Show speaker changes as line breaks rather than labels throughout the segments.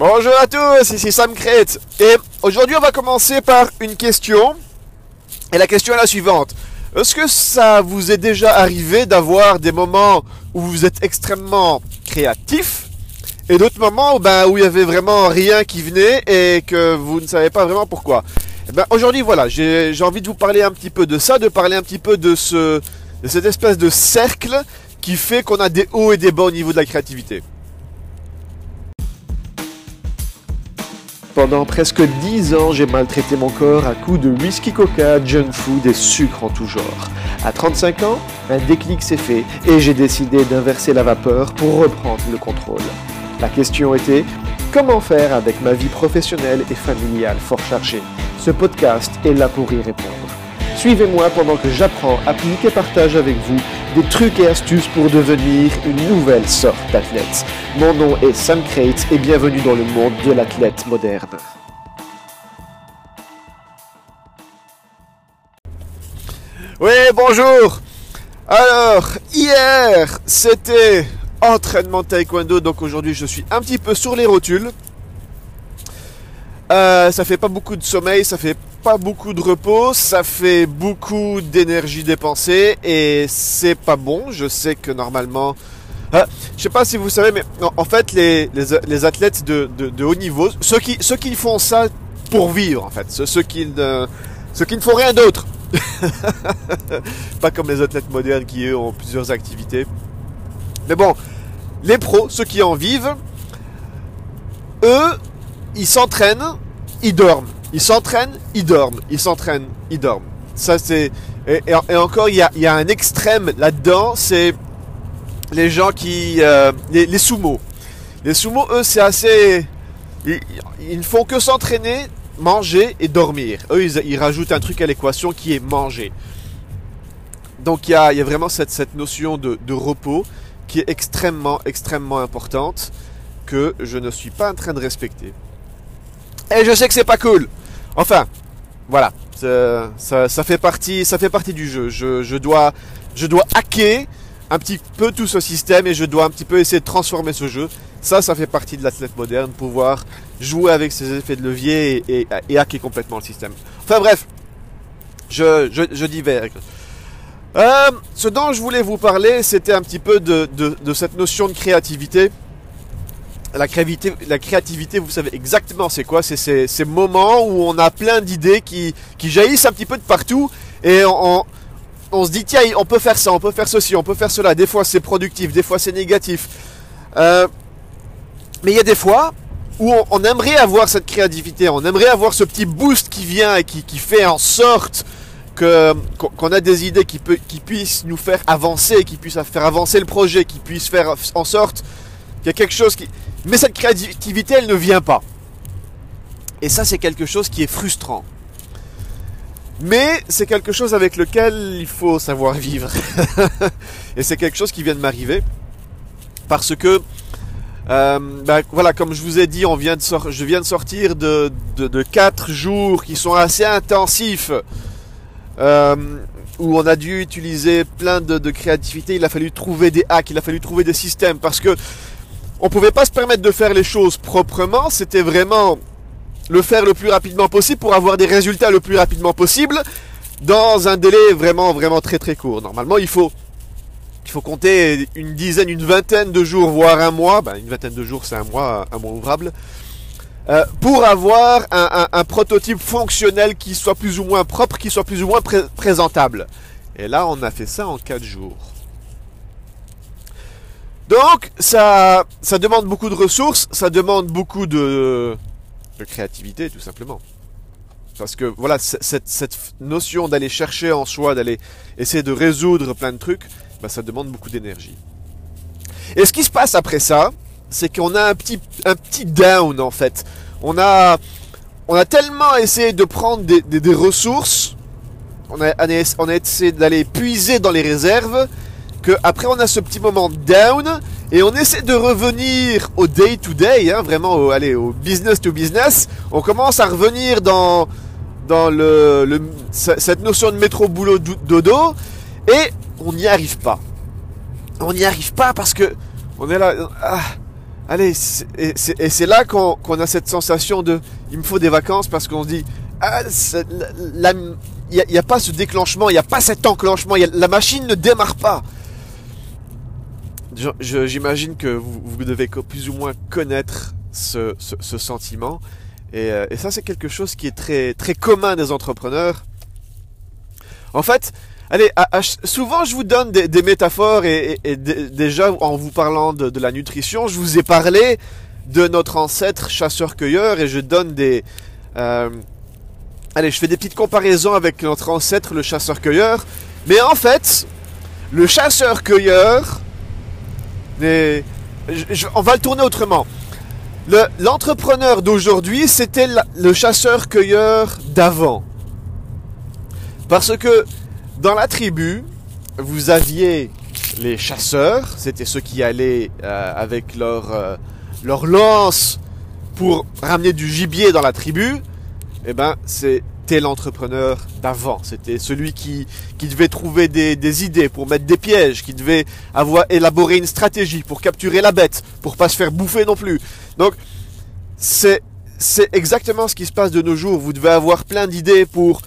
Bonjour à tous, ici Sam Crête. Et aujourd'hui, on va commencer par une question. Et la question est la suivante. Est-ce que ça vous est déjà arrivé d'avoir des moments où vous êtes extrêmement créatif et d'autres moments ben, où il y avait vraiment rien qui venait et que vous ne savez pas vraiment pourquoi? Et ben, Aujourd'hui, voilà, j'ai envie de vous parler un petit peu de ça, de parler un petit peu de, ce, de cette espèce de cercle qui fait qu'on a des hauts et des bas au niveau de la créativité. Pendant presque 10 ans, j'ai maltraité mon corps à coups de whisky coca, junk food et sucre en tout genre. À 35 ans, un déclic s'est fait et j'ai décidé d'inverser la vapeur pour reprendre le contrôle. La question était comment faire avec ma vie professionnelle et familiale fort chargée? Ce podcast est là pour y répondre. Suivez-moi pendant que j'apprends, applique et partage avec vous des trucs et astuces pour devenir une nouvelle sorte d'athlète. Mon nom est Sam Crate et bienvenue dans le monde de l'athlète moderne. Oui, bonjour Alors, hier, c'était entraînement taekwondo, donc aujourd'hui je suis un petit peu sur les rotules. Euh, ça fait pas beaucoup de sommeil, ça fait pas beaucoup de repos, ça fait beaucoup d'énergie dépensée et c'est pas bon. Je sais que normalement, euh, je sais pas si vous savez, mais en fait les, les, athlètes de, de, haut niveau, ceux qui ceux qui font ça pour vivre en fait, ceux, qui ne ceux qui ne font rien d'autre, pas comme les athlètes modernes qui eux ont plusieurs activités. Mais bon, les pros, ceux qui en vivent, eux, ils s'entraînent, ils dorment. Ils s'entraînent, ils dorment. Ils s'entraînent, ils dorment. Ça, c'est. Et, encore, il y a, un extrême là-dedans, c'est les gens qui. Euh, les, les sumo. Les sumo, eux, c'est assez. Ils, ne font que s'entraîner, manger et dormir. Eux, ils, rajoutent un truc à l'équation qui est manger. Donc, il y a, vraiment cette, cette notion de, de repos qui est extrêmement, extrêmement importante que je ne suis pas en train de respecter. Et je sais que c'est pas cool. Enfin, voilà, ça, fait partie, du jeu. Je, dois, hacker un petit peu tout ce système et je dois un petit peu essayer de transformer ce jeu. Ça, ça fait partie de l'athlète moderne, pouvoir jouer avec ses effets de levier et, hacker complètement le système. Enfin bref, je, je, je diverge. Euh, ce dont je voulais vous parler, c'était un petit peu de cette notion de créativité la créativité, vous savez exactement c'est quoi C'est ces, moments où on a plein d'idées qui, jaillissent un petit peu de partout et on, se dit tiens, on peut faire ça, on peut faire ceci, on peut faire cela. Des fois c'est productif, des fois c'est négatif. Euh, mais il y a des fois où on, aimerait avoir cette créativité, on aimerait avoir ce petit boost qui vient et qui, fait en sorte qu'on a des idées qui, qui puissent nous faire avancer, qui puissent faire avancer le projet, qui puissent faire en sorte qu'il y a quelque chose qui mais cette créativité, elle ne vient pas. Et ça, c'est quelque chose qui est frustrant. Mais c'est quelque chose avec lequel il faut savoir vivre. et c'est quelque chose qui vient de m'arriver. Parce que, euh, ben, voilà, comme je vous ai dit, on vient de je viens de sortir de, de, quatre jours qui sont assez intensifs. Euh, où on a dû utiliser plein de, de créativité. Il a fallu trouver des hacks, il a fallu trouver des systèmes. Parce que on pouvait pas se permettre de faire les choses proprement, c'était vraiment le faire le plus rapidement possible pour avoir des résultats le plus rapidement possible dans un délai vraiment vraiment très très court. Normalement, il faut il faut compter une dizaine, une vingtaine de jours, voire un mois. Ben, une vingtaine de jours, c'est un mois, un mois ouvrable. Euh, pour avoir un, prototype fonctionnel qui soit plus ou moins propre, qui soit plus ou moins présentable. Et là, on a fait ça en 4 jours. Donc, ça, ça demande beaucoup de ressources, ça demande beaucoup de, créativité, tout simplement. Parce que voilà, cette, notion d'aller chercher en soi, d'aller essayer de résoudre plein de trucs, bah, ça demande beaucoup d'énergie. Et ce qui se passe après ça, c'est qu'on a un petit, un petit down en fait. On a, on a tellement essayé de prendre des, des, ressources, on a, on a essayé d'aller puiser dans les réserves, que après on a ce petit moment down et on essaie de revenir au day to day, hein, vraiment au, allez, au business to business. On commence à revenir dans dans le, cette notion de métro boulot dodo et on n'y arrive pas. On n'y arrive pas parce que on est là. Ah, allez, et c'est là qu'on a cette sensation de, il me faut des vacances parce qu'on se dit, ah, il n'y a, pas ce déclenchement, il n'y a pas cet enclenchement, la machine ne démarre pas. J'imagine que vous, devez plus ou moins connaître ce, sentiment. Euh, et, ça, c'est quelque chose qui est très, très commun des entrepreneurs. En fait, allez, souvent je vous donne des, métaphores et, déjà en vous parlant de, la nutrition, je vous ai parlé de notre ancêtre chasseur-cueilleur et je donne des... Euh, allez, je fais des petites comparaisons avec notre ancêtre le chasseur-cueilleur. Mais en fait, le chasseur-cueilleur on va le tourner autrement. L'entrepreneur d'aujourd'hui, c'était le chasseur-cueilleur d'avant. Parce que dans la tribu, vous aviez les chasseurs, c'était ceux qui allaient euh, avec leur, euh, leur lance pour ramener du gibier dans la tribu. Eh ben, c'est l'entrepreneur d'avant. C'était celui qui, qui devait trouver des, idées pour mettre des pièges, qui devait avoir élaboré une stratégie pour capturer la bête, pour pas se faire bouffer non plus. Donc, c'est, c'est exactement ce qui se passe de nos jours. Vous devez avoir plein d'idées pour,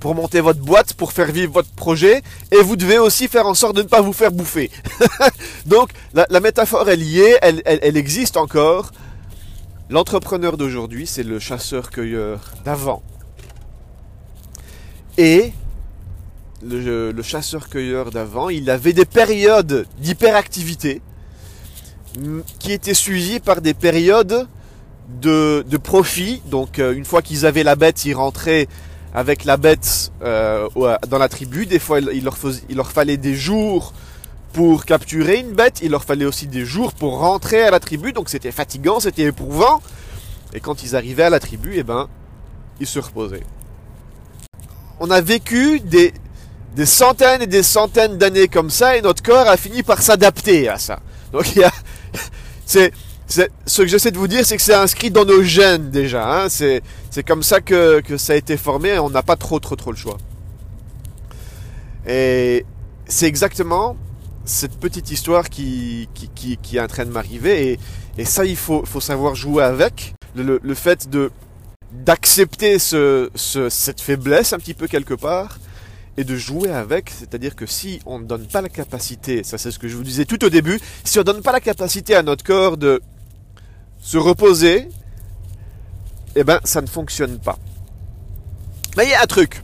pour monter votre boîte, pour faire vivre votre projet, et vous devez aussi faire en sorte de ne pas vous faire bouffer. Donc, la, métaphore est liée, elle, elle existe encore. L'entrepreneur d'aujourd'hui, c'est le chasseur-cueilleur d'avant. Et le, chasseur-cueilleur d'avant, il avait des périodes d'hyperactivité qui étaient suivies par des périodes de, profit. Donc euh, une fois qu'ils avaient la bête, ils rentraient avec la bête euh, dans la tribu. Des fois, il leur, fallait des jours pour capturer une bête. Il leur fallait aussi des jours pour rentrer à la tribu. Donc c'était fatigant, c'était éprouvant. Et quand ils arrivaient à la tribu, eh ben, ils se reposaient on a vécu des, des centaines et des centaines d'années comme ça et notre corps a fini par s'adapter à ça. Donc il y a, c'est, ce que j'essaie de vous dire, c'est que c'est inscrit dans nos gènes déjà. Hein. C'est, c'est comme ça que, que ça a été formé. On n'a pas trop trop trop le choix. Et c'est exactement cette petite histoire qui, qui, est en train de m'arriver. Et, et ça, il faut, faut savoir jouer avec. Le, le fait de d'accepter ce, cette faiblesse un petit peu quelque part et de jouer avec, c'est-à-dire que si on ne donne pas la capacité, ça c'est ce que je vous disais tout au début, si on ne donne pas la capacité à notre corps de se reposer, eh ben ça ne fonctionne pas. Mais il y a un truc.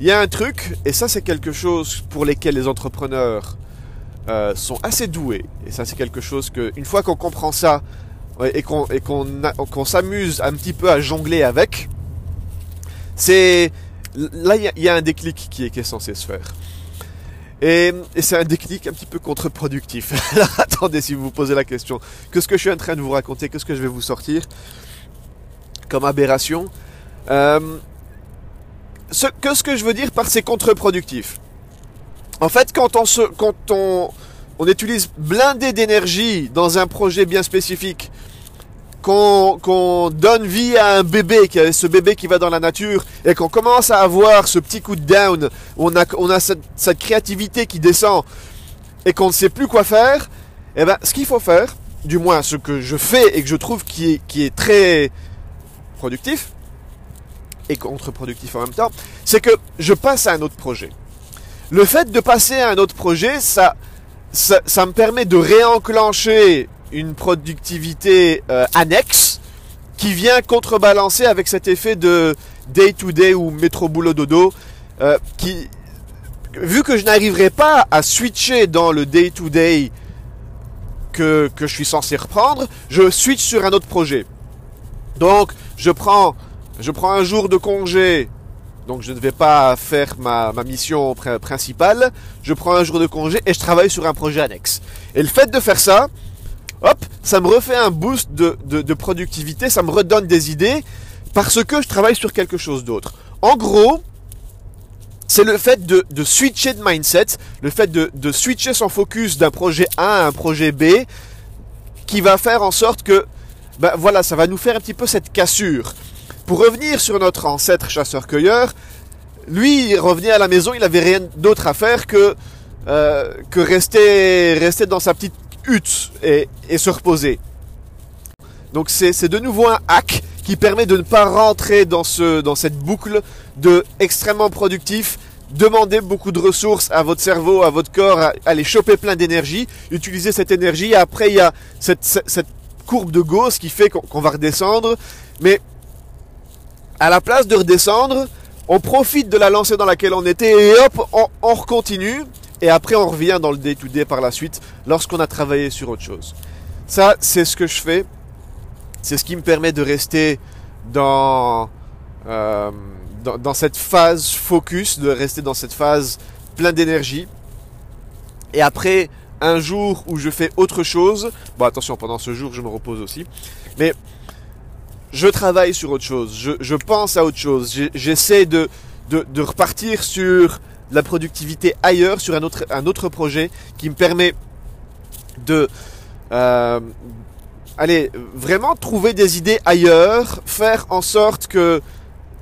Il y a un truc, et ça c'est quelque chose pour lesquels les entrepreneurs euh, sont assez doués. Et ça c'est quelque chose que, une fois qu'on comprend ça, et qu'on s'amuse un petit peu à jongler avec, c'est là il y, a un déclic qui est, censé se faire. Et, c'est un déclic un petit peu contre-productif. attendez, si vous vous posez la question, que ce que je suis en train de vous raconter, que ce que je vais vous sortir comme aberration, euh, ce, que ce que je veux dire par c'est contre-productif. En fait, quand on se, quand on, on utilise blindé d'énergie dans un projet bien spécifique, qu'on donne vie à un bébé, ce bébé qui va dans la nature, et qu'on commence à avoir ce petit coup de down, on a, on a cette, créativité qui descend, et qu'on ne sait plus quoi faire, eh ben, ce qu'il faut faire, du moins ce que je fais et que je trouve qui est, qui est très productif, et contre-productif en même temps, c'est que je passe à un autre projet. Le fait de passer à un autre projet, ça, ça, me permet de réenclencher une productivité euh, annexe qui vient contrebalancer avec cet effet de day-to-day ou métro boulot dodo euh, qui vu que je n'arriverai pas à switcher dans le day-to-day que, que je suis censé reprendre, je switch sur un autre projet. Donc, je prends, je prends un jour de congé donc je ne vais pas faire ma, mission principale, je prends un jour de congé et je travaille sur un projet annexe. Et le fait de faire ça, hop, ça me refait un boost de, productivité, ça me redonne des idées parce que je travaille sur quelque chose d'autre. En gros, c'est le fait de, switcher de mindset, le fait de, de switcher son focus d'un projet A à un projet B, qui va faire en sorte que, ben voilà, ça va nous faire un petit peu cette cassure. Pour revenir sur notre ancêtre chasseur-cueilleur, lui, il revenait à la maison, il n'avait rien d'autre à faire que, euh, que rester, rester dans sa petite et, se reposer. Donc c'est de nouveau un hack qui permet de ne pas rentrer dans, ce, dans cette boucle de extrêmement productif, demander beaucoup de ressources à votre cerveau, à votre corps, aller choper plein d'énergie, utiliser cette énergie. Après, il y a cette, cette, courbe de Gauss qui fait qu'on va redescendre. Mais à la place de redescendre, on profite de la lancée dans laquelle on était et hop, on, on recontinue. Et après, on revient dans le day-to-day par la suite lorsqu'on a travaillé sur autre chose. Ça, c'est ce que je fais. C'est ce qui me permet de rester dans, euh, dans, dans, cette phase focus, de rester dans cette phase plein d'énergie. Et après, un jour où je fais autre chose, bon attention, pendant ce jour, je me repose aussi, mais je travaille sur autre chose, je, je pense à autre chose, j'essaie de, de, de, repartir sur la productivité ailleurs, sur un autre, un autre projet qui me permet de, euh, allez, vraiment trouver des idées ailleurs, faire en sorte que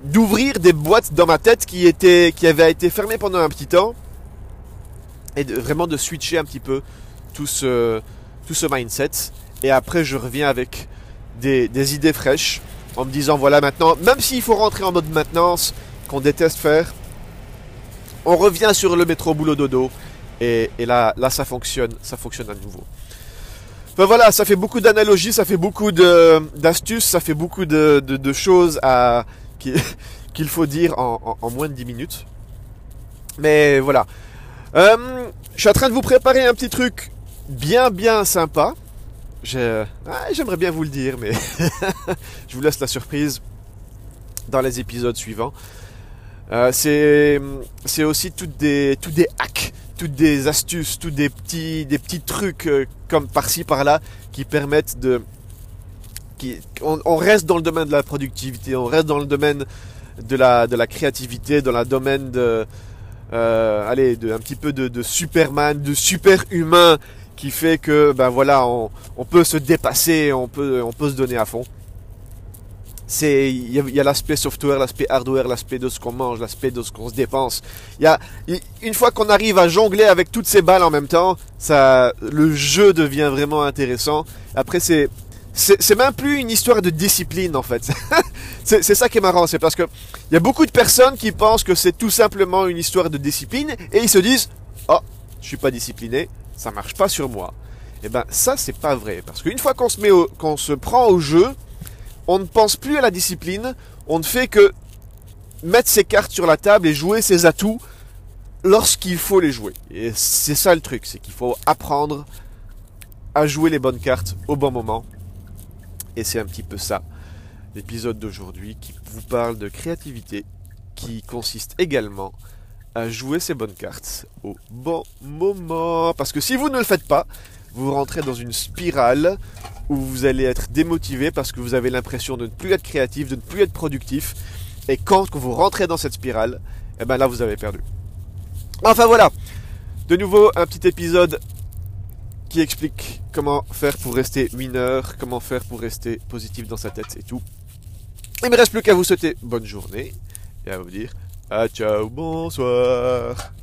d'ouvrir des boîtes dans ma tête qui étaient, qui avaient été fermées pendant un petit temps, et de, vraiment de switcher un petit peu tout ce, tout ce mindset. Et après, je reviens avec des, des idées fraîches en me disant voilà maintenant, même s'il faut rentrer en mode maintenance qu'on déteste faire, on revient sur le métro boulot dodo et, là, ça fonctionne, ça fonctionne à nouveau. Ben voilà, ça fait beaucoup d'analogies, ça fait beaucoup d'astuces, ça fait beaucoup de, choses qu'il faut dire en, moins de 10 minutes. Mais voilà. Euh, je suis en train de vous préparer un petit truc bien bien sympa. J'aimerais bien vous le dire, mais je vous laisse la surprise dans les épisodes suivants. Euh, c'est aussi toutes des, toutes des hacks toutes des astuces, tous des petits, des petits trucs euh, comme par-ci par-là qui permettent de, qui, on, on, reste dans le domaine de la productivité, on reste dans le domaine de la, de la créativité, dans le domaine de, euh, allez, de, un petit peu de, de Superman, de super humain qui fait que, ben voilà, on, on peut se dépasser, on peut, on peut se donner à fond c'est il y a, l'aspect software, l'aspect hardware, l'aspect de ce qu'on mange, l'aspect de ce qu'on se dépense. Il y a une fois qu'on arrive à jongler avec toutes ces balles en même temps, ça le jeu devient vraiment intéressant. Après c'est c'est même plus une histoire de discipline en fait. c'est ça qui est marrant, c'est parce que il y a beaucoup de personnes qui pensent que c'est tout simplement une histoire de discipline et ils se disent "Oh, je suis pas discipliné, ça marche pas sur moi." Et eh ben ça c'est pas vrai parce qu'une fois qu'on se met qu'on se prend au jeu, on ne pense plus à la discipline, on ne fait que mettre ses cartes sur la table et jouer ses atouts lorsqu'il faut les jouer. Et c'est ça le truc, c'est qu'il faut apprendre à jouer les bonnes cartes au bon moment. Et c'est un petit peu ça, l'épisode d'aujourd'hui qui vous parle de créativité, qui consiste également à jouer ses bonnes cartes au bon moment. Parce que si vous ne le faites pas, vous rentrez dans une spirale où vous allez être démotivé parce que vous avez l'impression de ne plus être créatif, de ne plus être productif. Et quand vous rentrez dans cette spirale, eh ben là vous avez perdu. Enfin voilà, de nouveau un petit épisode qui explique comment faire pour rester mineur, comment faire pour rester positif dans sa tête et tout. Il me reste plus qu'à vous souhaiter bonne journée et à vous dire à ciao, bonsoir.